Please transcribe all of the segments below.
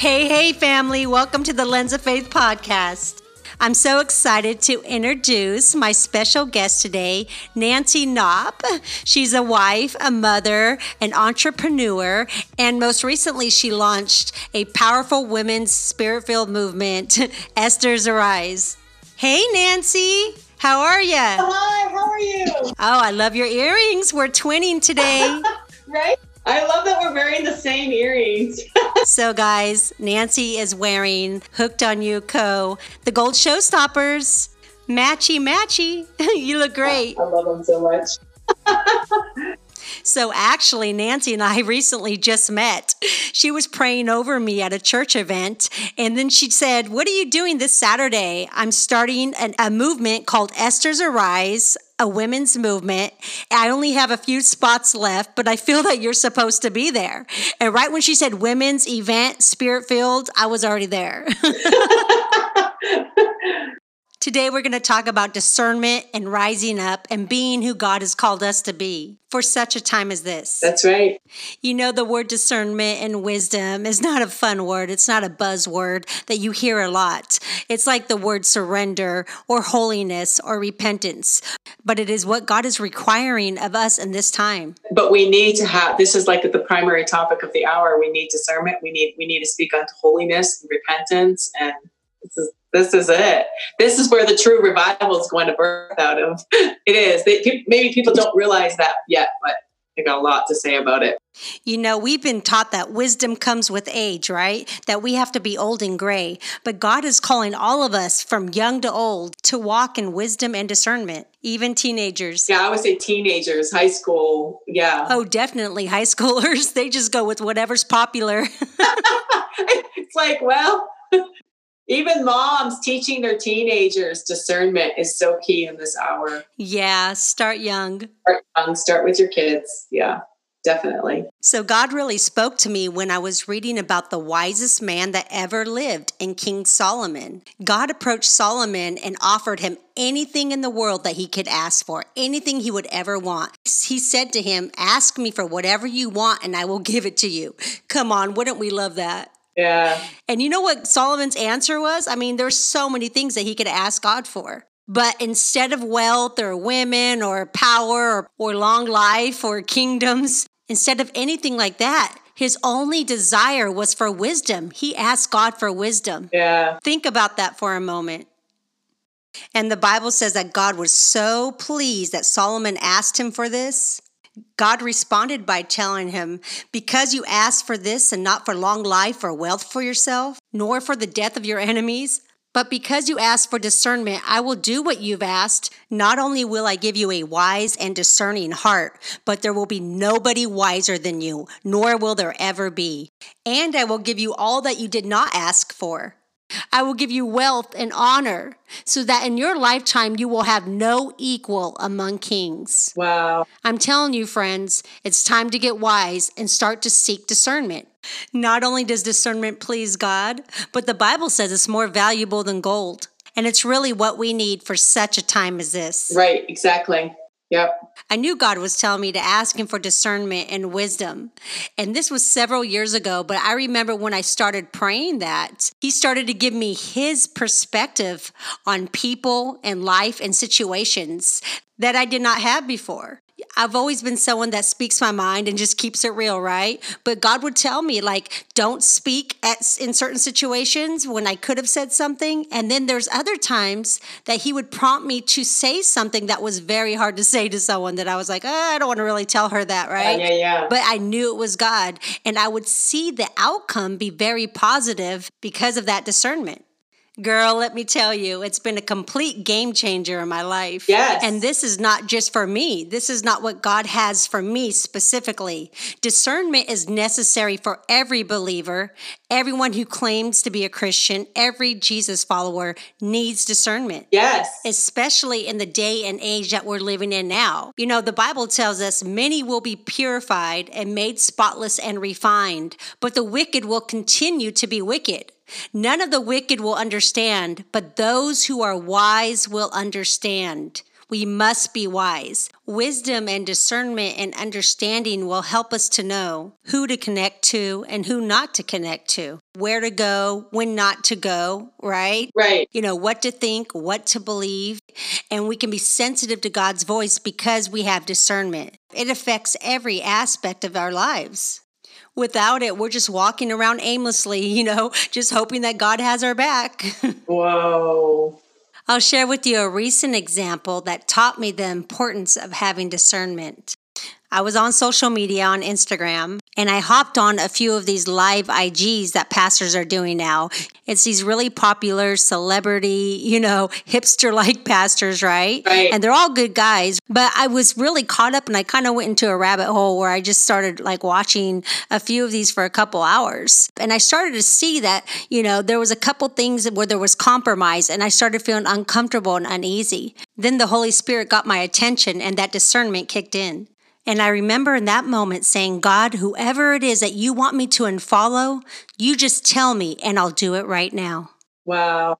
Hey, hey, family. Welcome to the Lens of Faith podcast. I'm so excited to introduce my special guest today, Nancy Knopp. She's a wife, a mother, an entrepreneur, and most recently, she launched a powerful women's spirit filled movement, Esther's Arise. Hey, Nancy. How are you? Hi, how are you? Oh, I love your earrings. We're twinning today. right? I love that we're wearing the same earrings. so, guys, Nancy is wearing Hooked on You Co. The Gold Showstoppers. Matchy, matchy. you look great. I love them so much. So actually, Nancy and I recently just met. She was praying over me at a church event. And then she said, What are you doing this Saturday? I'm starting an, a movement called Esther's Arise a women's movement. I only have a few spots left, but I feel that you're supposed to be there. And right when she said women's event, spirit filled, I was already there. Today, we're going to talk about discernment and rising up and being who God has called us to be for such a time as this. That's right. You know, the word discernment and wisdom is not a fun word, it's not a buzzword that you hear a lot. It's like the word surrender or holiness or repentance, but it is what God is requiring of us in this time. But we need to have this is like the primary topic of the hour. We need discernment. We need we need to speak unto holiness and repentance and this is this is it. This is where the true revival is going to birth out of. It is. They, maybe people don't realize that yet, but they got a lot to say about it. You know, we've been taught that wisdom comes with age, right? That we have to be old and gray. But God is calling all of us from young to old to walk in wisdom and discernment, even teenagers. Yeah, I would say teenagers, high school. Yeah. Oh, definitely high schoolers. They just go with whatever's popular. it's like, well, even moms teaching their teenagers discernment is so key in this hour. Yeah, start young. Start young, start with your kids. Yeah, definitely. So, God really spoke to me when I was reading about the wisest man that ever lived in King Solomon. God approached Solomon and offered him anything in the world that he could ask for, anything he would ever want. He said to him, Ask me for whatever you want, and I will give it to you. Come on, wouldn't we love that? Yeah. And you know what Solomon's answer was? I mean, there's so many things that he could ask God for. But instead of wealth or women or power or, or long life or kingdoms, instead of anything like that, his only desire was for wisdom. He asked God for wisdom. Yeah. Think about that for a moment. And the Bible says that God was so pleased that Solomon asked him for this God responded by telling him, Because you asked for this and not for long life or wealth for yourself, nor for the death of your enemies, but because you asked for discernment, I will do what you've asked. Not only will I give you a wise and discerning heart, but there will be nobody wiser than you, nor will there ever be. And I will give you all that you did not ask for. I will give you wealth and honor so that in your lifetime you will have no equal among kings. Wow. I'm telling you, friends, it's time to get wise and start to seek discernment. Not only does discernment please God, but the Bible says it's more valuable than gold. And it's really what we need for such a time as this. Right, exactly. Yep. I knew God was telling me to ask Him for discernment and wisdom. And this was several years ago, but I remember when I started praying that, He started to give me His perspective on people and life and situations that I did not have before. I've always been someone that speaks my mind and just keeps it real, right? But God would tell me like don't speak at in certain situations when I could have said something, and then there's other times that he would prompt me to say something that was very hard to say to someone that I was like, oh, I don't want to really tell her that, right? Yeah, yeah, yeah. But I knew it was God, and I would see the outcome be very positive because of that discernment. Girl, let me tell you, it's been a complete game changer in my life. Yes. And this is not just for me. This is not what God has for me specifically. Discernment is necessary for every believer. Everyone who claims to be a Christian, every Jesus follower needs discernment. Yes. Especially in the day and age that we're living in now. You know, the Bible tells us many will be purified and made spotless and refined, but the wicked will continue to be wicked. None of the wicked will understand, but those who are wise will understand. We must be wise. Wisdom and discernment and understanding will help us to know who to connect to and who not to connect to, where to go, when not to go, right? Right. You know, what to think, what to believe. And we can be sensitive to God's voice because we have discernment. It affects every aspect of our lives. Without it, we're just walking around aimlessly, you know, just hoping that God has our back. Whoa. I'll share with you a recent example that taught me the importance of having discernment. I was on social media on Instagram and I hopped on a few of these live IGs that pastors are doing now. It's these really popular celebrity, you know, hipster like pastors, right? Right. And they're all good guys. But I was really caught up and I kind of went into a rabbit hole where I just started like watching a few of these for a couple hours. And I started to see that, you know, there was a couple things where there was compromise and I started feeling uncomfortable and uneasy. Then the Holy Spirit got my attention and that discernment kicked in. And I remember in that moment saying, God, whoever it is that you want me to unfollow, you just tell me and I'll do it right now. Wow.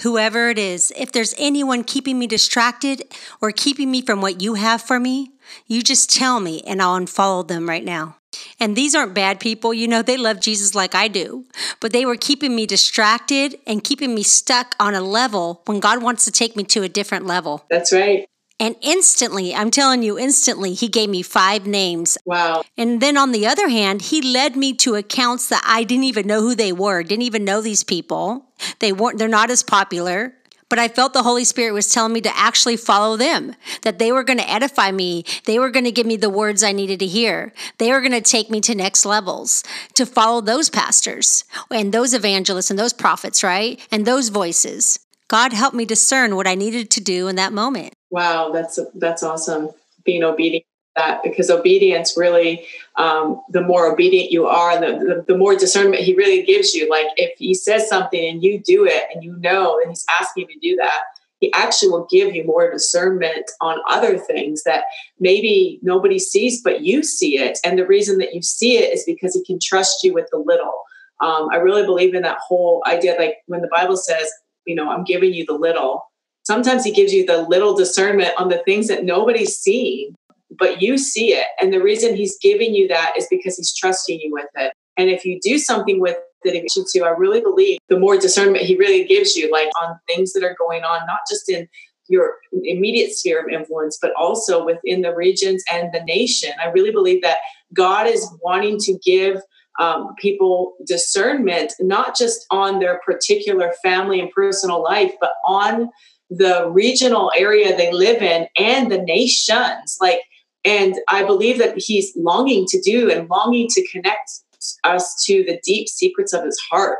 Whoever it is, if there's anyone keeping me distracted or keeping me from what you have for me, you just tell me and I'll unfollow them right now. And these aren't bad people, you know, they love Jesus like I do, but they were keeping me distracted and keeping me stuck on a level when God wants to take me to a different level. That's right. And instantly, I'm telling you, instantly, he gave me five names. Wow. And then on the other hand, he led me to accounts that I didn't even know who they were, didn't even know these people. They weren't, they're not as popular. But I felt the Holy Spirit was telling me to actually follow them, that they were going to edify me. They were going to give me the words I needed to hear. They were going to take me to next levels, to follow those pastors and those evangelists and those prophets, right? And those voices. God helped me discern what I needed to do in that moment. Wow, that's that's awesome. Being obedient to that because obedience really, um, the more obedient you are, the, the the more discernment He really gives you. Like if He says something and you do it, and you know and He's asking you to do that, He actually will give you more discernment on other things that maybe nobody sees, but you see it. And the reason that you see it is because He can trust you with the little. Um, I really believe in that whole idea. Like when the Bible says, you know, I'm giving you the little. Sometimes he gives you the little discernment on the things that nobody's seeing, but you see it. And the reason he's giving you that is because he's trusting you with it. And if you do something with it, to, I really believe the more discernment he really gives you, like on things that are going on, not just in your immediate sphere of influence, but also within the regions and the nation. I really believe that God is wanting to give um, people discernment, not just on their particular family and personal life, but on the regional area they live in and the nations. Like, and I believe that he's longing to do and longing to connect us to the deep secrets of his heart.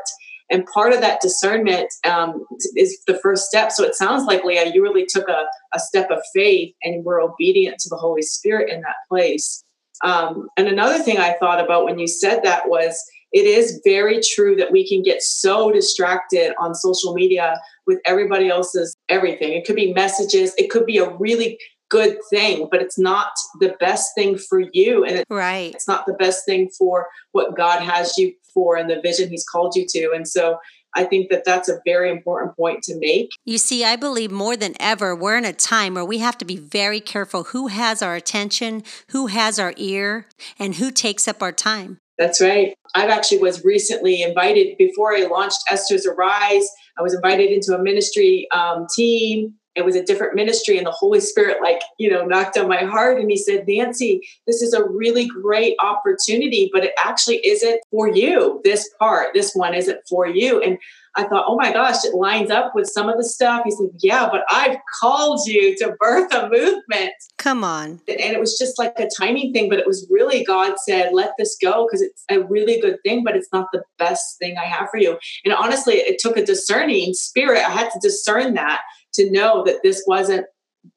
And part of that discernment um, is the first step. So it sounds like, Leah, you really took a, a step of faith and were obedient to the Holy Spirit in that place. Um, and another thing I thought about when you said that was it is very true that we can get so distracted on social media with everybody else's everything. It could be messages, it could be a really good thing, but it's not the best thing for you. And right. it's not the best thing for what God has you for and the vision He's called you to. And so I think that that's a very important point to make. You see, I believe more than ever, we're in a time where we have to be very careful who has our attention, who has our ear, and who takes up our time. That's right. I've actually was recently invited before I launched Esther's Arise. I was invited into a ministry um, team it was a different ministry and the holy spirit like you know knocked on my heart and he said nancy this is a really great opportunity but it actually isn't for you this part this one isn't for you and i thought oh my gosh it lines up with some of the stuff. He said yeah but i've called you to birth a movement. Come on. And it was just like a timing thing but it was really god said let this go because it's a really good thing but it's not the best thing i have for you. And honestly it took a discerning spirit. I had to discern that to know that this wasn't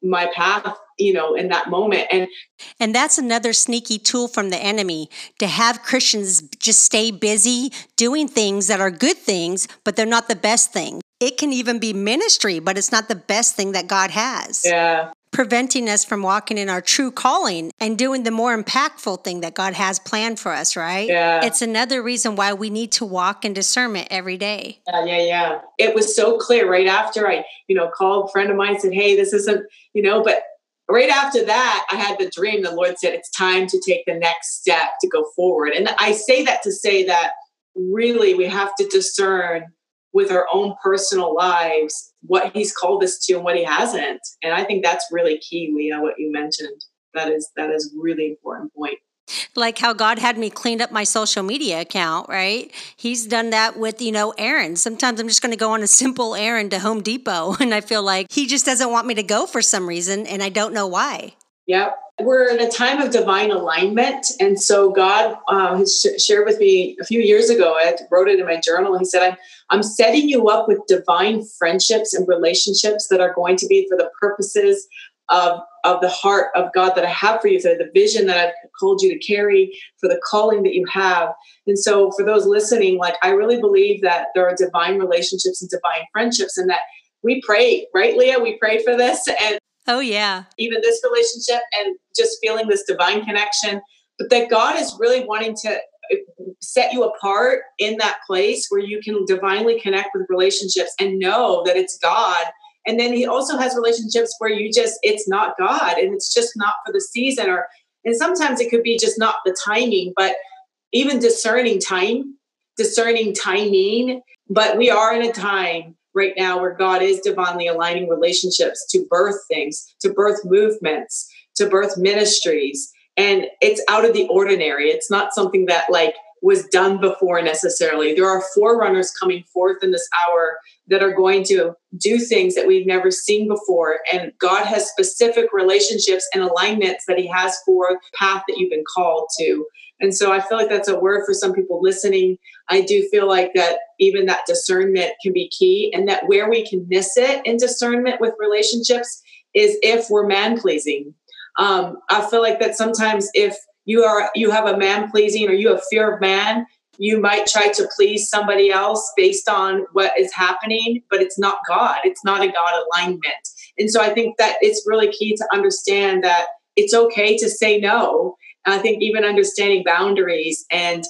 my path you know in that moment. And and that's another sneaky tool from the enemy to have christians just stay busy doing things that are good things but they're not the best thing. It can even be ministry but it's not the best thing that god has. Yeah preventing us from walking in our true calling and doing the more impactful thing that God has planned for us, right? Yeah. It's another reason why we need to walk in discernment every day. Yeah, yeah, yeah. It was so clear right after I, you know, called a friend of mine and said, "Hey, this isn't, you know," but right after that, I had the dream. The Lord said, "It's time to take the next step to go forward." And I say that to say that really we have to discern with our own personal lives what he's called us to and what he hasn't and i think that's really key leah what you mentioned that is that is really important point like how God had me clean up my social media account, right? He's done that with, you know, errands. Sometimes I'm just going to go on a simple errand to Home Depot and I feel like he just doesn't want me to go for some reason and I don't know why. Yep. We're in a time of divine alignment. And so God um, has sh- shared with me a few years ago, I wrote it in my journal. He said, I'm, I'm setting you up with divine friendships and relationships that are going to be for the purposes of, of the heart of God that I have for you, so the vision that I've called you to carry, for the calling that you have. And so, for those listening, like I really believe that there are divine relationships and divine friendships, and that we pray, right, Leah? We prayed for this, and oh yeah, even this relationship, and just feeling this divine connection. But that God is really wanting to uh, set you apart in that place where you can divinely connect with relationships and know that it's God and then he also has relationships where you just, it's not God and it's just not for the season or, and sometimes it could be just not the timing, but even discerning time, discerning timing. But we are in a time right now where God is divinely aligning relationships to birth things, to birth movements, to birth ministries. And it's out of the ordinary. It's not something that like was done before necessarily. There are forerunners coming forth in this hour that are going to do things that we've never seen before. And God has specific relationships and alignments that He has for the path that you've been called to. And so I feel like that's a word for some people listening. I do feel like that even that discernment can be key, and that where we can miss it in discernment with relationships is if we're man pleasing. Um, I feel like that sometimes if you are you have a man pleasing or you have fear of man, you might try to please somebody else based on what is happening, but it's not God. It's not a God alignment. And so I think that it's really key to understand that it's okay to say no. And I think even understanding boundaries and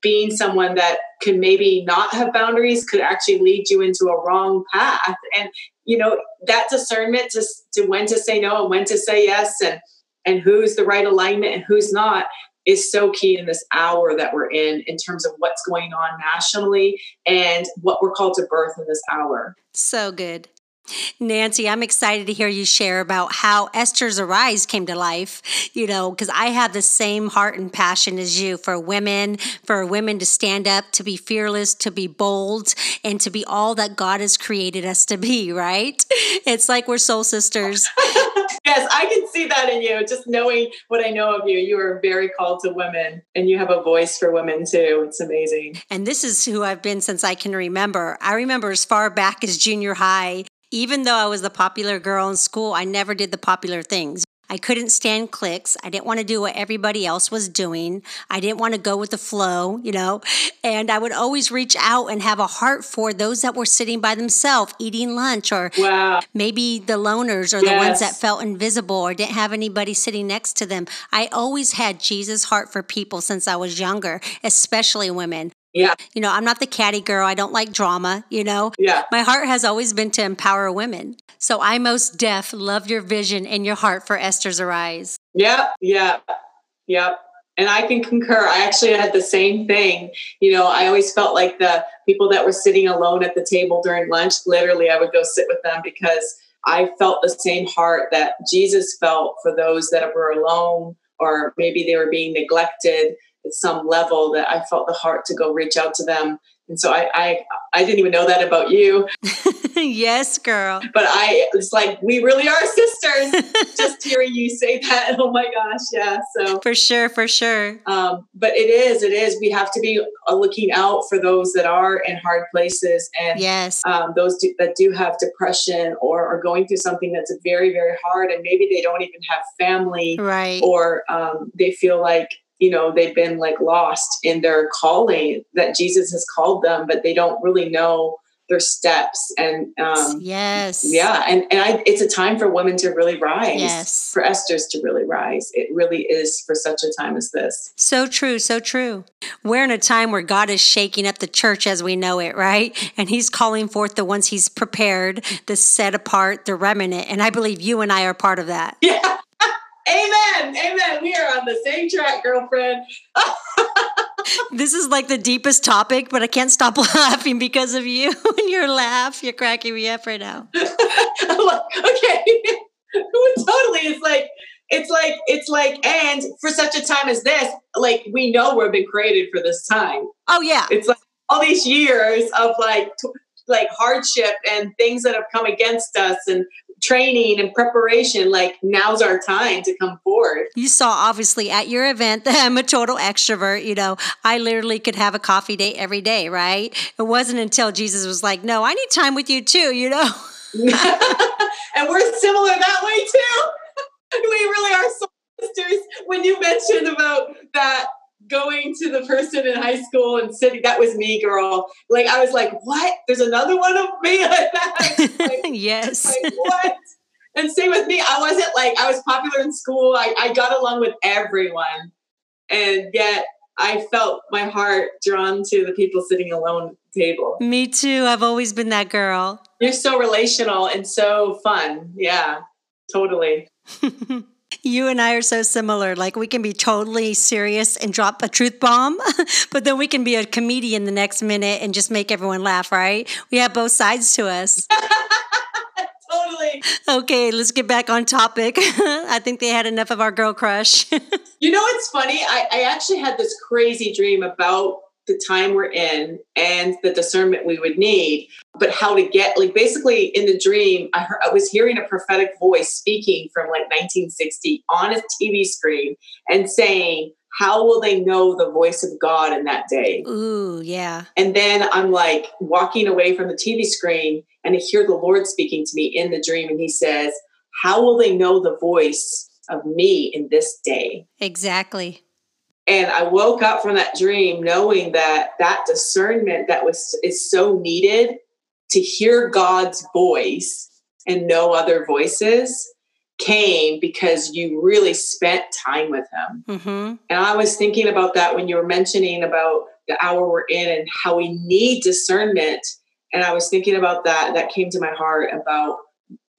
being someone that can maybe not have boundaries could actually lead you into a wrong path. And you know that discernment to, to when to say no and when to say yes and and who's the right alignment and who's not is so key in this hour that we're in, in terms of what's going on nationally and what we're called to birth in this hour. So good. Nancy, I'm excited to hear you share about how Esther's Arise came to life, you know, because I have the same heart and passion as you for women, for women to stand up, to be fearless, to be bold, and to be all that God has created us to be, right? It's like we're soul sisters. yes, I can see that in you. Just knowing what I know of you, you are very called to women and you have a voice for women too. It's amazing. And this is who I've been since I can remember. I remember as far back as junior high, even though I was the popular girl in school, I never did the popular things. I couldn't stand cliques. I didn't want to do what everybody else was doing. I didn't want to go with the flow, you know. And I would always reach out and have a heart for those that were sitting by themselves eating lunch or wow. maybe the loners or yes. the ones that felt invisible or didn't have anybody sitting next to them. I always had Jesus' heart for people since I was younger, especially women. Yeah. You know, I'm not the catty girl. I don't like drama, you know? Yeah. My heart has always been to empower women. So I most deaf love your vision and your heart for Esther's Arise. Yep. Yep. Yep. And I can concur. I actually had the same thing. You know, I always felt like the people that were sitting alone at the table during lunch, literally, I would go sit with them because I felt the same heart that Jesus felt for those that were alone or maybe they were being neglected at some level that I felt the heart to go reach out to them. And so I, I, I didn't even know that about you. yes, girl. But I, it's like we really are sisters. just hearing you say that, oh my gosh, yeah. So for sure, for sure. Um, but it is, it is. We have to be uh, looking out for those that are in hard places, and yes, um, those do, that do have depression or are going through something that's very, very hard, and maybe they don't even have family, right? Or um, they feel like you know they've been like lost in their calling that jesus has called them but they don't really know their steps and um, yes. yeah and, and I, it's a time for women to really rise yes. for esther's to really rise. It really is for such a time as this. So true so true. We're in a time where god is shaking up the church as we know it right? And he's calling forth the ones he's prepared the set apart the remnant and i believe you and i are part of that. Yeah amen amen we are on the same track girlfriend this is like the deepest topic, but I can't stop laughing because of you and your laugh. You're cracking me up right now. okay. totally. It's like, it's like, it's like, and for such a time as this, like we know we've been created for this time. Oh yeah. It's like all these years of like, t- like hardship and things that have come against us and training and preparation, like now's our time to come forward. You saw obviously at your event that I'm a total extrovert. You know, I literally could have a coffee date every day, right? It wasn't until Jesus was like, no, I need time with you too, you know? and we're similar that way too. we really are so sisters. When you mentioned about that going to the person in high school and sitting that was me girl. Like i was like what? There's another one of me like that? Like, yes. like, what? And same with me i wasn't like i was popular in school I, I got along with everyone. And yet i felt my heart drawn to the people sitting alone table. Me too i've always been that girl. You're so relational and so fun. Yeah totally You and I are so similar. Like we can be totally serious and drop a truth bomb, but then we can be a comedian the next minute and just make everyone laugh, right? We have both sides to us. totally. Okay, let's get back on topic. I think they had enough of our girl crush. you know what's funny? I, I actually had this crazy dream about the time we're in and the discernment we would need but how to get like basically in the dream I, heard, I was hearing a prophetic voice speaking from like 1960 on a tv screen and saying how will they know the voice of god in that day? Ooh yeah. And then i'm like walking away from the tv screen and i hear the lord speaking to me in the dream and he says how will they know the voice of me in this day? Exactly and i woke up from that dream knowing that that discernment that was is so needed to hear god's voice and no other voices came because you really spent time with him mm-hmm. and i was thinking about that when you were mentioning about the hour we're in and how we need discernment and i was thinking about that that came to my heart about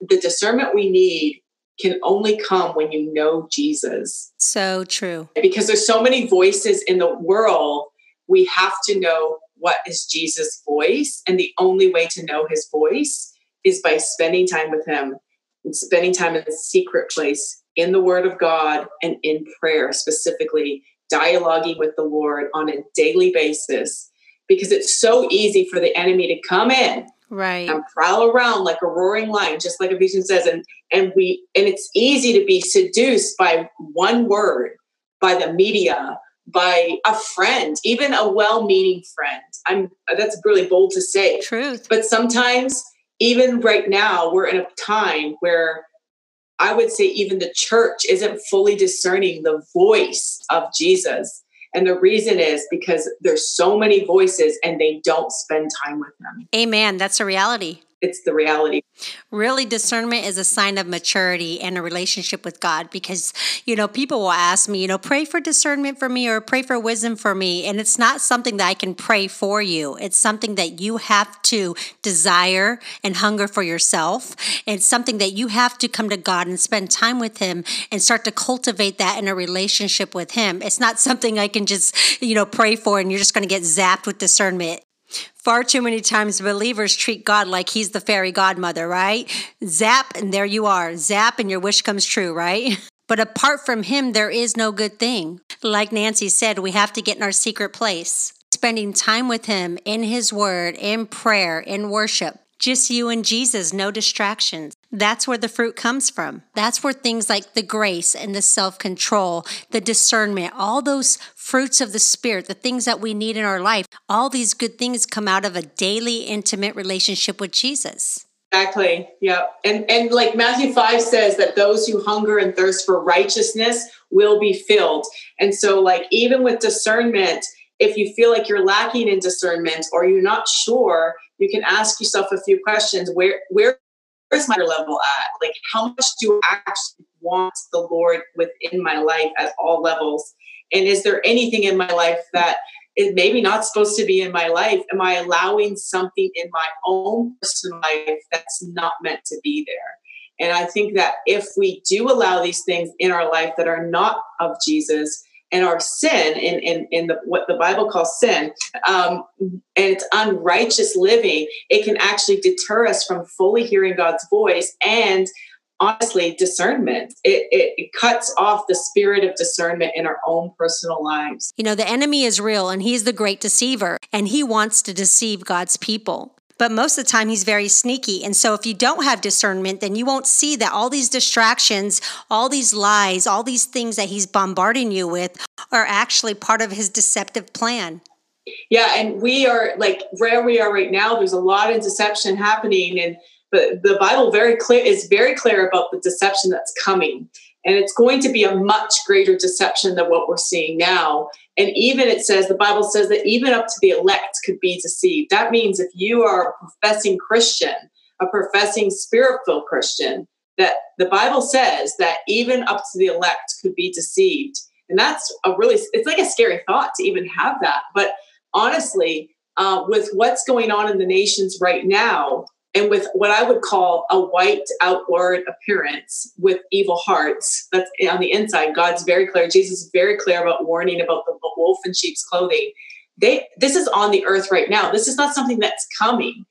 the discernment we need can only come when you know Jesus. So true. Because there's so many voices in the world, we have to know what is Jesus' voice. And the only way to know his voice is by spending time with him and spending time in the secret place in the Word of God and in prayer, specifically dialoguing with the Lord on a daily basis. Because it's so easy for the enemy to come in right. And prowl around like a roaring lion just like ephesians says and and we and it's easy to be seduced by one word by the media by a friend even a well-meaning friend. I'm that's really bold to say. Truth. But sometimes even right now we're in a time where i would say even the church isn't fully discerning the voice of jesus and the reason is because there's so many voices and they don't spend time with them. Amen. That's a reality it's the reality. Really, discernment is a sign of maturity and a relationship with God because, you know, people will ask me, you know, pray for discernment for me or pray for wisdom for me. And it's not something that I can pray for you, it's something that you have to desire and hunger for yourself. It's something that you have to come to God and spend time with Him and start to cultivate that in a relationship with Him. It's not something I can just, you know, pray for and you're just going to get zapped with discernment. Far too many times believers treat God like he's the fairy godmother, right? Zap, and there you are. Zap, and your wish comes true, right? But apart from him, there is no good thing. Like Nancy said, we have to get in our secret place, spending time with him in his word, in prayer, in worship. Just you and Jesus, no distractions. That's where the fruit comes from. That's where things like the grace and the self control, the discernment, all those fruits of the Spirit, the things that we need in our life, all these good things come out of a daily, intimate relationship with Jesus. Exactly. Yeah. And and like Matthew 5 says that those who hunger and thirst for righteousness will be filled. And so like even with discernment, if you feel like you're lacking in discernment or you're not sure, you can ask yourself a few questions. Where where is my level at? Like how much do I actually want the Lord within my life at all levels? And is there anything in my life that is maybe not supposed to be in my life? Am I allowing something in my own personal life that's not meant to be there? And I think that if we do allow these things in our life that are not of Jesus and our sin in, in, in the, what the Bible calls sin, um, and it's unrighteous living, it can actually deter us from fully hearing God's voice and honestly discernment. It, it, it, cuts off the spirit of discernment in our own personal lives. You know the enemy is real and he's the great deceiver and he wants to deceive god's people but most of the time he's very sneaky and so if you don't have discernment then you won't see that all these distractions all these lies all these things that he's bombarding you with are actually part of his deceptive plan yeah and we are like where we are right now there's a lot of deception happening and but the Bible very clear is very clear about the deception that's coming. And it's going to be a much greater deception than what we're seeing now. And even it says, the Bible says that even up to the elect could be deceived. That means if you are a professing Christian, a professing spirit filled Christian, that the Bible says that even up to the elect could be deceived. And that's a really, it's like a scary thought to even have that. But honestly, uh, with what's going on in the nations right now, and with what I would call a white outward appearance with evil hearts. That's on the inside. God's very clear. Jesus is very clear about warning about the wolf in sheep's clothing. They this is on the earth right now. This is not something that's coming.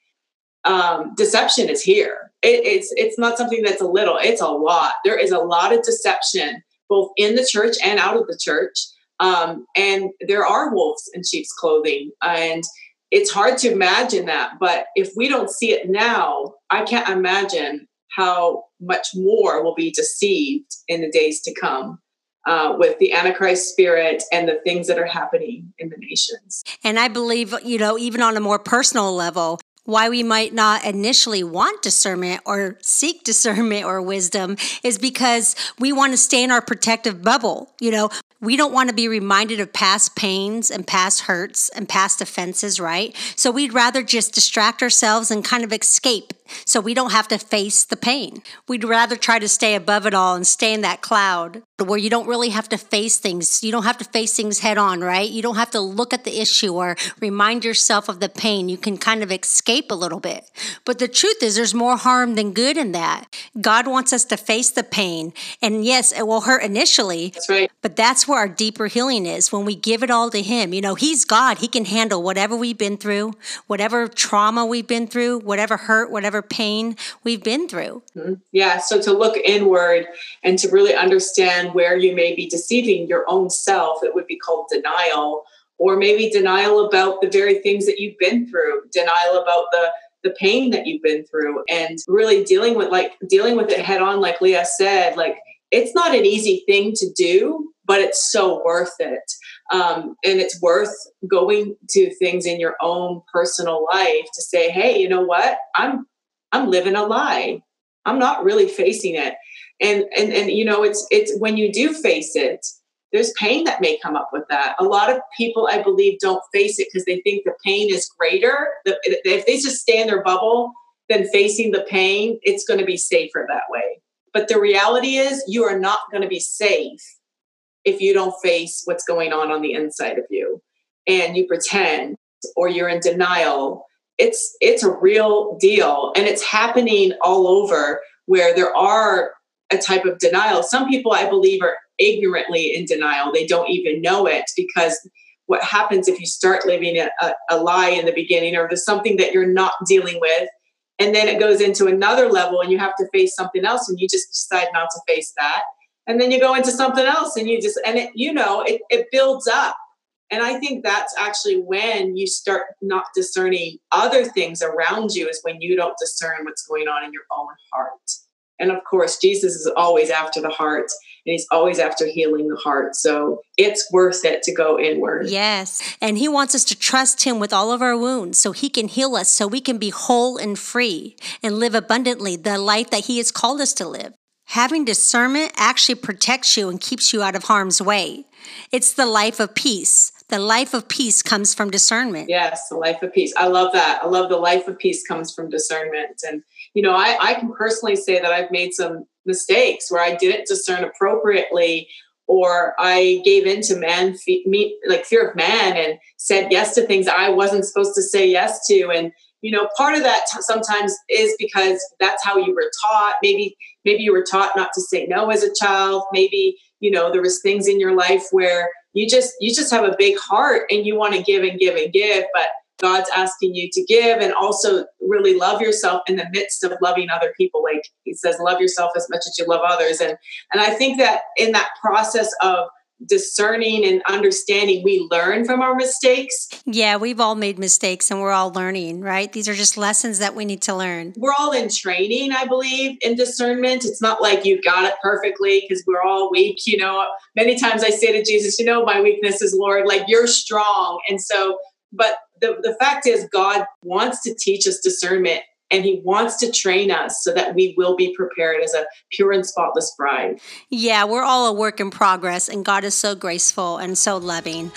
Um, deception is here. It, it's it's not something that's a little. It's a lot. There is a lot of deception both in the church and out of the church. Um, and there are wolves in sheep's clothing, and it's hard to imagine that. But if we don't see it now, I can't imagine how much more will be deceived in the days to come. Uh, with the Antichrist spirit and the things that are happening in the nations. And I believe, you know, even on a more personal level, why we might not initially want discernment or seek discernment or wisdom is because we want to stay in our protective bubble. You know, we don't want to be reminded of past pains and past hurts and past offenses, right? So we'd rather just distract ourselves and kind of escape so we don't have to face the pain. We'd rather try to stay above it all and stay in that cloud where you don't really have to face things. You don't have to face things head on, right? You don't have to look at the issue or remind yourself of the pain. You can kind of escape a little bit. But the truth is, there's more harm than good in that. God wants us to face the pain. And yes, it will hurt initially. That's right. But that's where our deeper healing is when we give it all to Him. You know, He's God. He can handle whatever we've been through, whatever trauma we've been through, whatever hurt, whatever pain we've been through. Mm-hmm. Yeah. So to look inward and to really understand where you may be deceiving your own self, it would be called denial, or maybe denial about the very things that you've been through, denial about the the pain that you've been through and really dealing with like dealing with it head on like leah said like it's not an easy thing to do but it's so worth it um, and it's worth going to things in your own personal life to say hey you know what i'm I'm living a lie. I'm not really facing it. And and and you know, it's it's when you do face it, there's pain that may come up with that. A lot of people, I believe, don't face it because they think the pain is greater. If they just stay in their bubble, then facing the pain, it's going to be safer that way. But the reality is, you are not going to be safe if you don't face what's going on on the inside of you and you pretend or you're in denial it's it's a real deal. And it's happening all over where there are a type of denial. Some people i believe are ignorantly in denial. They don't even know it because what happens if you start living a, a, a lie in the beginning or there's something that you're not dealing with and then it goes into another level and you have to face something else and you just decide not to face that. And then you go into something else and you just and it you know it, it builds up and I think that's actually when you start not discerning other things around you, is when you don't discern what's going on in your own heart. And of course, Jesus is always after the heart and he's always after healing the heart. So it's worth it to go inward. Yes. And he wants us to trust him with all of our wounds so he can heal us, so we can be whole and free and live abundantly the life that he has called us to live. Having discernment actually protects you and keeps you out of harm's way. It's the life of peace The life of peace comes from discernment. Yes, the life of peace. I love that. I love the life of peace comes from discernment. And, you know, I, I can personally say that I've made some mistakes where I didn't discern appropriately or I gave in to man, me, like fear of man, and said yes to things I wasn't supposed to say yes to. And you know, part of that t- sometimes is because that's how you were taught. Maybe, maybe you were taught not to say no as a child. Maybe you know there was things in your life where you just you just have a big heart and you want to give and give and give, but God's asking you to give and also really love yourself in the midst of loving other people. Like he says, love yourself as much as you love others. And and I think that in that process of discerning and understanding, we learn from our mistakes. Yeah, we've all made mistakes and we're all learning, right? These are just lessons that we need to learn. We're all in training, I believe, in discernment. It's not like you got it perfectly because we're all weak. You know, many times I say to Jesus, you know, my weakness is Lord, like you're strong. And so but the, the fact is, God wants to teach us discernment and he wants to train us so that we will be prepared as a pure and spotless bride. Yeah, we're all a work in progress, and God is so graceful and so loving.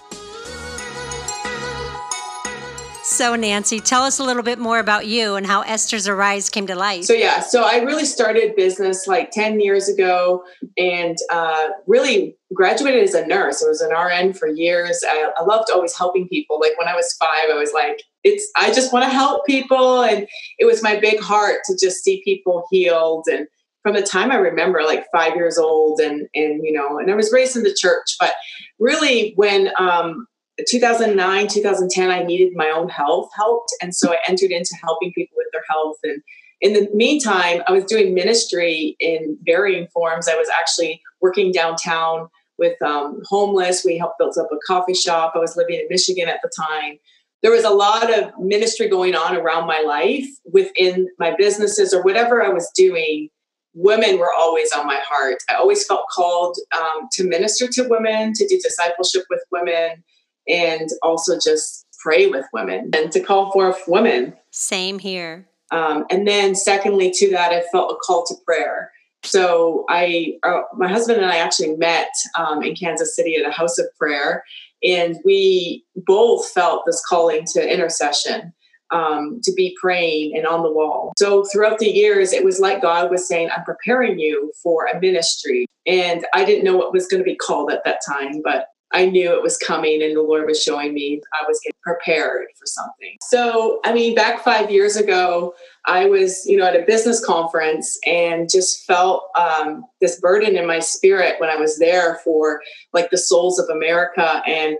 So, Nancy, tell us a little bit more about you and how Esther's Arise came to life. So, yeah, so I really started business like 10 years ago and uh, really graduated as a nurse. I was an RN for years. I, I loved always helping people. Like when I was five, I was like, it's, I just want to help people. And it was my big heart to just see people healed. And from the time I remember, like five years old, and, and, you know, and I was raised in the church, but really when, um, 2009 2010 i needed my own health helped. And so i entered into helping people with their health. And in the meantime i was doing ministry in varying forms. I was actually working downtown with um, homeless. We helped build up a coffee shop. I was living in michigan at the time. There was a lot of ministry going on around my life within my businesses or whatever i was doing. Women were always on my heart. I always felt called um, to minister to women to do discipleship with women and also just pray with women and to call forth women. Same here. Um, and then, secondly, to that, I felt a call to prayer. So I, uh, my husband and I actually met um, in Kansas City at a house of prayer, and we both felt this calling to intercession, um, to be praying and on the wall. So throughout the years, it was like God was saying, "I'm preparing you for a ministry," and I didn't know what was going to be called at that time, but I knew it was coming and the Lord was showing me I was getting prepared for something. So, I mean, back five years ago, I was, you know, at a business conference and just felt um, this burden in my spirit when I was there for like the souls of America. And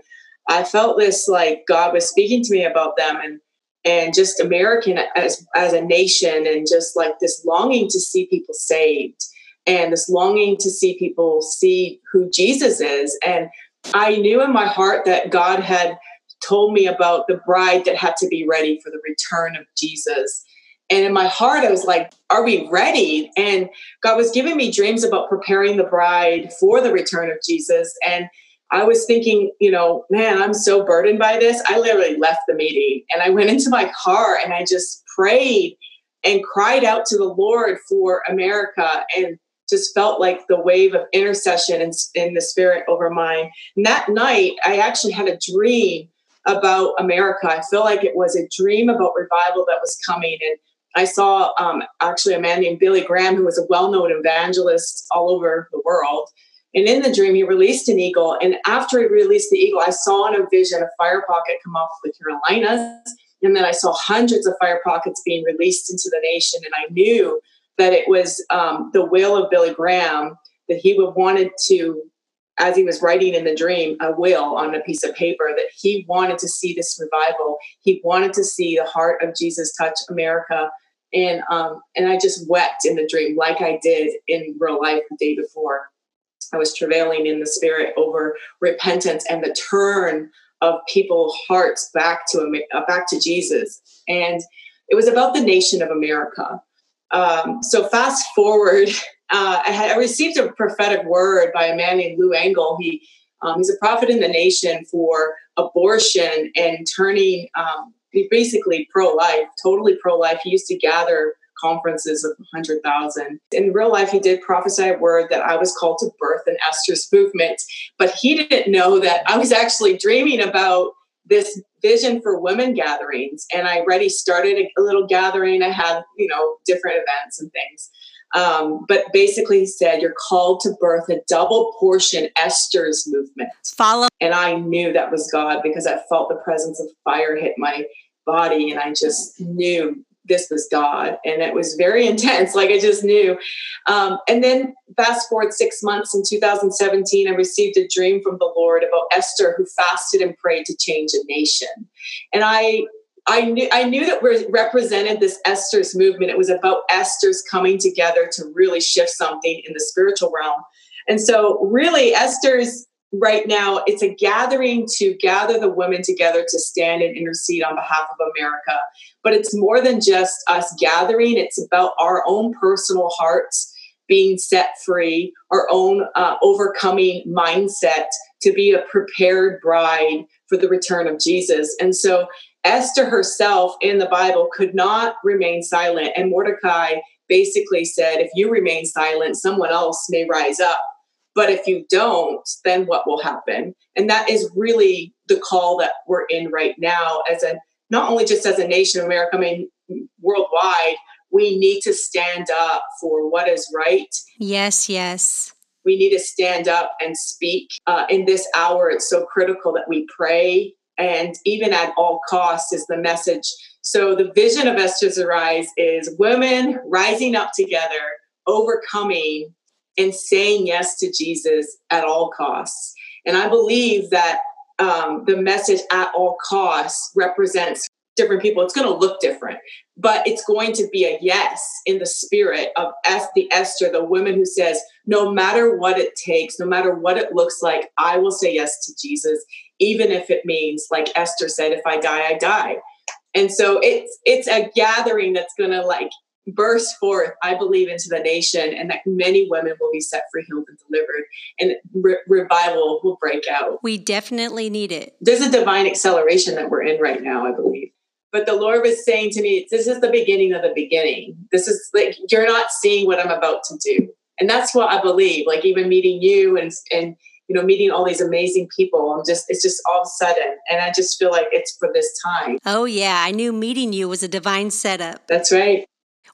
I felt this like God was speaking to me about them and and just American as as a nation and just like this longing to see people saved and this longing to see people see who Jesus is and I knew in my heart that God had told me about the bride that had to be ready for the return of Jesus. And in my heart, I was like, Are we ready? And God was giving me dreams about preparing the bride for the return of Jesus. And I was thinking, you know, man, I'm so burdened by this. I literally left the meeting and I went into my car and I just prayed and cried out to the Lord for America. And just felt like the wave of intercession in, in the spirit over mine. And that night, I actually had a dream about America. I feel like it was a dream about revival that was coming. And I saw um, actually a man named Billy Graham, who was a well known evangelist all over the world. And in the dream, he released an eagle. And after he released the eagle, I saw in a vision a fire pocket come off the Carolinas. And then I saw hundreds of fire pockets being released into the nation. And I knew that it was um, the will of Billy Graham that he would wanted to, as he was writing in the dream, a will on a piece of paper, that he wanted to see this revival. He wanted to see the heart of Jesus touch America. And um, and I just wept in the dream like I did in real life the day before. I was travailing in the spirit over repentance and the turn of people's hearts back to back to Jesus. And it was about the nation of America. Um, so fast forward, uh, I, had, I received a prophetic word by a man named Lou Engle. He um, he's a prophet in the nation for abortion and turning um, basically pro-life, totally pro-life. He used to gather conferences of 100,000. In real life, he did prophesy a word that I was called to birth an Esther's movement. But he didn't know that I was actually dreaming about this vision for women gatherings. And I already started a, little gathering. I had, you know, different events and things. Um, but basically, he said, You're called to birth a double portion Esther's movement. Follow. And I knew that was God because I felt the presence of fire hit my body. And I just knew this was God. And it was very intense. Like I just knew. Um, and then fast forward six months in 2017, I received a dream from the Lord about Esther who fasted and prayed to change a nation. And I I knew I knew that we represented this Esther's movement. It was about Esther's coming together to really shift something in the spiritual realm. And so really Esther's right now it's a gathering to gather the women together to stand and intercede on behalf of America. But it's more than just us gathering, it's about our own personal hearts being set free, our own uh, overcoming mindset to be a prepared bride for the return of Jesus. And so Esther herself in the Bible could not remain silent. And Mordecai basically said, if you remain silent, someone else may rise up. But if you don't, then what will happen? And that is really the call that we're in right now as a not only just as a nation, of America, I mean, worldwide, we need to stand up for what is right. Yes, yes. We need to stand up and speak. Uh, in this hour, it's so critical that we pray and even at all costs is the message. So the vision of Esther's Arise is women rising up together, overcoming and saying yes to Jesus at all costs. And I believe that um, the message at all costs represents different people. It's going to look different, but it's going to be a yes in the spirit of es- the Esther, the woman who says, no matter what it takes, no matter what it looks like, I will say yes to Jesus, even if it means, like Esther said, if I die, I die. And so it's it's a gathering that's to like burst forth, I believe, into the nation, and that many women will be set free, healed, and delivered, and re- revival will break out. We definitely need it. There's a divine acceleration that we're in right now, I believe. But the Lord was saying to me, This is the beginning of the beginning. This is like, you're not seeing what I'm about to do. And that's what I believe. Like, even meeting you and, and, you know, meeting all these amazing people. I'm just, it's just all of a sudden. And I just feel like it's for this time. Oh, yeah. I knew meeting you was a divine setup. That's right.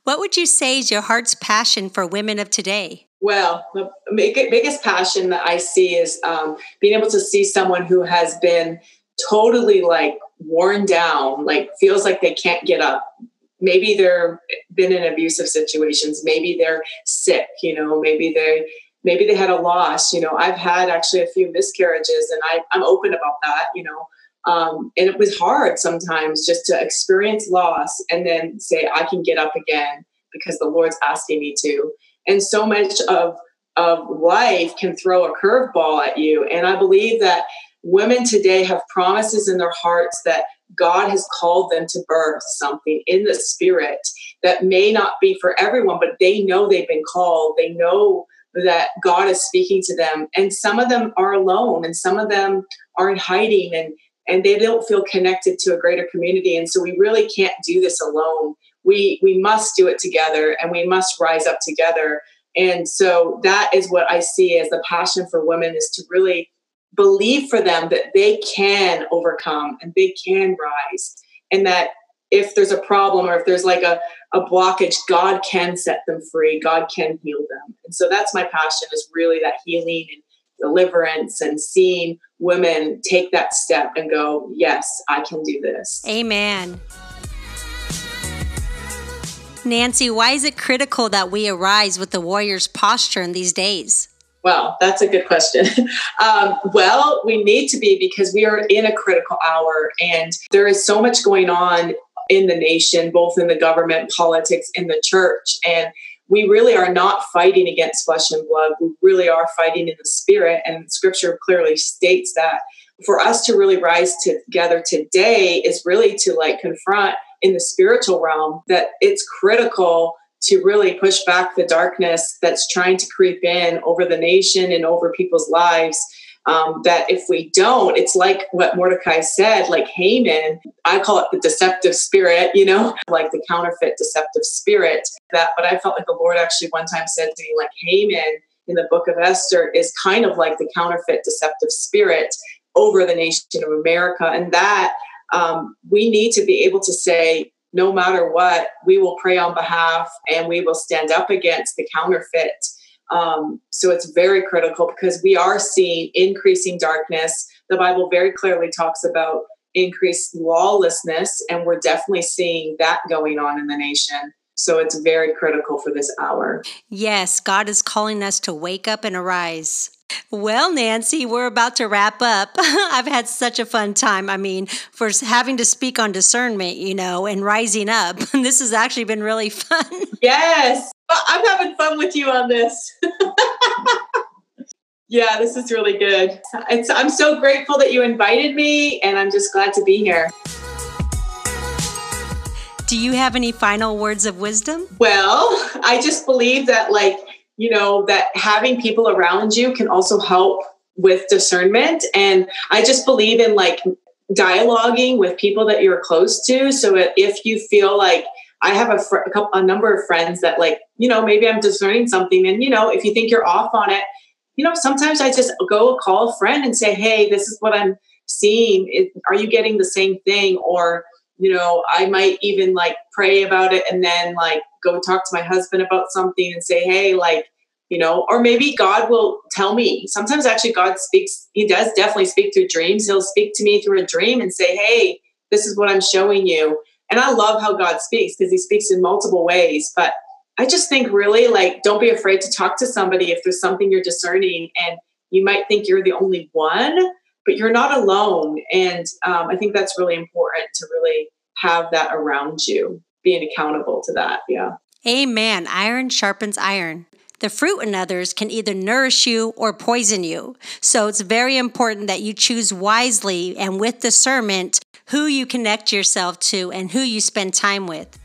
What would you say is your heart's passion for women of today? Well, the biggest passion that I see is um, being able to see someone who has been totally like worn down, like feels like they can't get up. Maybe they're been in abusive situations. Maybe they're sick. You know, maybe they maybe they had a loss. You know, I've had actually a few miscarriages, and I, I'm open about that. You know, um, and it was hard sometimes just to experience loss and then say, I can get up again because the Lord's asking me to. And so much of, of life can throw a curveball at you. And I believe that women today have promises in their hearts that God has called them to birth something in the spirit that may not be for everyone, but they know they've been called. They know that God is speaking to them. And some of them are alone and some of them are in hiding and and they don't feel connected to a greater community. And so we really can't do this alone. We we must do it together and we must rise up together. And so that is what i see as the passion for women is to really believe for them that they can overcome and they can rise. And that if there's a problem or if there's like a, a blockage god can set them free. God can heal them. And so that's my passion is really that healing and deliverance and seeing women take that step and go, yes, I can do this. Amen. Nancy, why is it critical that we arise with the warrior's posture in these days? Well, that's a good question. um, well, we need to be because we are in a critical hour and there is so much going on in the nation, both in the government, politics, in the church. And we really are not fighting against flesh and blood. We really are fighting in the spirit. And scripture clearly states that. For us to really rise together today is really to like confront in the spiritual realm that it's critical to really push back the darkness that's trying to creep in over the nation and over people's lives um, that if we don't, it's like what Mordecai said, like Haman, I call it the deceptive spirit, you know, like the counterfeit deceptive spirit. That, but I felt like the Lord actually one time said to me, like Haman in the book of Esther is kind of like the counterfeit deceptive spirit over the nation of America. And that um, we need to be able to say, no matter what, we will pray on behalf and we will stand up against the counterfeit. Um, so it's very critical because we are seeing increasing darkness. The Bible very clearly talks about increased lawlessness, and we're definitely seeing that going on in the nation. So it's very critical for this hour. Yes, God is calling us to wake up and arise. Well, Nancy, we're about to wrap up. I've had such a fun time. I mean, for having to speak on discernment, you know, and rising up, this has actually been really fun. Yes, I'm having fun with you on this. yeah, this is really good. It's, I'm so grateful that you invited me, and I'm just glad to be here. Do you have any final words of wisdom? Well, I just believe that, like, you know, that having people around you can also help with discernment. And I just believe in like dialoguing with people that you're close to. So if you feel like I have a, fr- a, couple, a number of friends that like, you know, maybe I'm discerning something and, you know, if you think you're off on it, you know, sometimes I just go call a friend and say, Hey, this is what I'm seeing. It, are you getting the same thing? Or, you know, I might even like pray about it and then like go talk to my husband about something and say, hey, like, you know, or maybe God will tell me. Sometimes actually God speaks, He does definitely speak through dreams. He'll speak to me through a dream and say, hey, this is what I'm showing you. And I love how God speaks because He speaks in multiple ways. But I just think really like, don't be afraid to talk to somebody if there's something you're discerning and you might think you're the only one, but you're not alone. And um, I think that's really important to really have that around you being accountable to that. Yeah. Amen. Iron sharpens iron. The fruit in others can either nourish you or poison you. So it's very important that you choose wisely and with discernment who you connect yourself to and who you spend time with.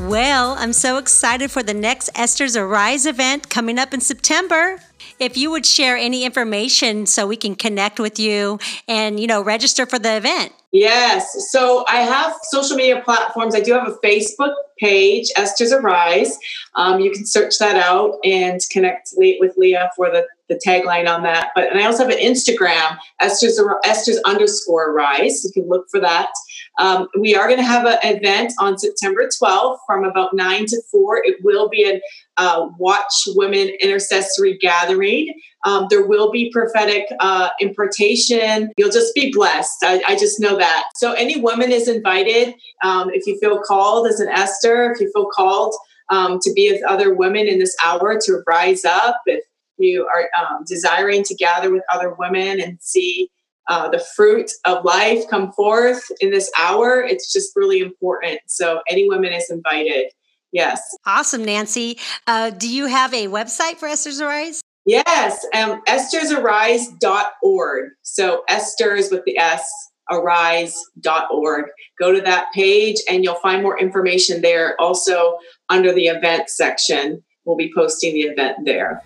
Well, I'm so excited for the next Esther's Arise event coming up in September if you would share any information so we can connect with you and, you know, register for the event. Yes. So I have social media platforms. I do have a Facebook page, Esther's Arise. Um, you can search that out and connect with Leah for the, the tagline on that. But and I also have an Instagram, Esther's Esther's underscore Rise. You can look for that. Um, we are going to have an event on September 12th from about 9 to 4. It will be a uh, Watch Women Intercessory Gathering. Um, there will be prophetic uh, impartation. You'll just be blessed. I, I, just know that. So, any woman is invited. Um, if you feel called as an Esther, if you feel called um, to be with other women in this hour to rise up, if you are um, desiring to gather with other women and see uh, the fruit of life come forth in this hour, it's just really important. So, any woman is invited. Yes. Awesome, Nancy. Uh, do you have a website for Esther's Arise? Yes, um, esthersarise.org. So Esther's with the S, arise.org. Go to that page and you'll find more information there. Also, under the event section, we'll be posting the event there.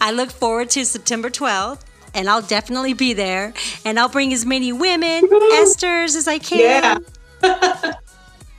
I look forward to September 12th and I'll definitely be there. And I'll bring as many women, Esther's, as I can. Yeah.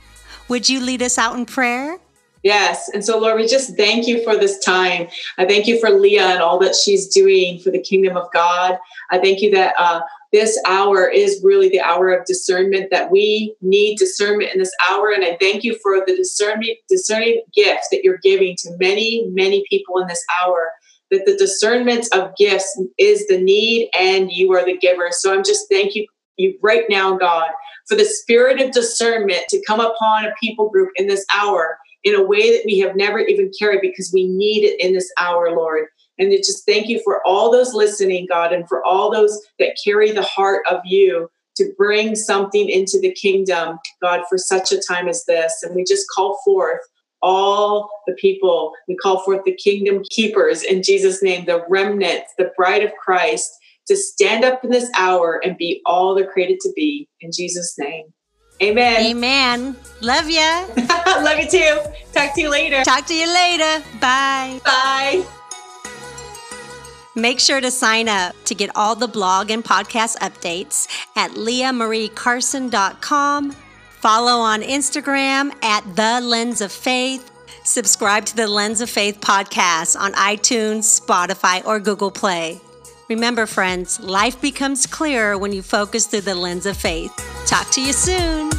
Would you lead us out in prayer? Yes. And so, Lord, we just thank you for this time. I thank you for Leah and all that she's doing for the kingdom of God. I thank you that uh, this hour is really the hour of discernment, that we need discernment in this hour. And I thank you for the discernment, discerning gift that you're giving to many, many people in this hour. That the discernment of gifts is the need and you are the giver. So I'm just thank you, you right now, God, for the spirit of discernment to come upon a people group in this hour in a way that we have never even carried because we need it in this hour, Lord. And just thank you for all those listening, God, and for all those that carry the heart of you to bring something into the kingdom, God, for such a time as this. And we just call forth all the people. We call forth the kingdom keepers in Jesus' name, the remnant, the bride of Christ, to stand up in this hour and be all they're created to be in Jesus' name. Amen. Amen. Love ya. Love you too. Talk to you later. Talk to you later. Bye. Bye. Make sure to sign up to get all the blog and podcast updates at leahmariecarson.com. Follow on Instagram at The Lens of Faith. Subscribe to the Lens of Faith podcast on iTunes, Spotify, or Google Play. Remember, friends, life becomes clearer when you focus through the lens of faith. Talk to you soon.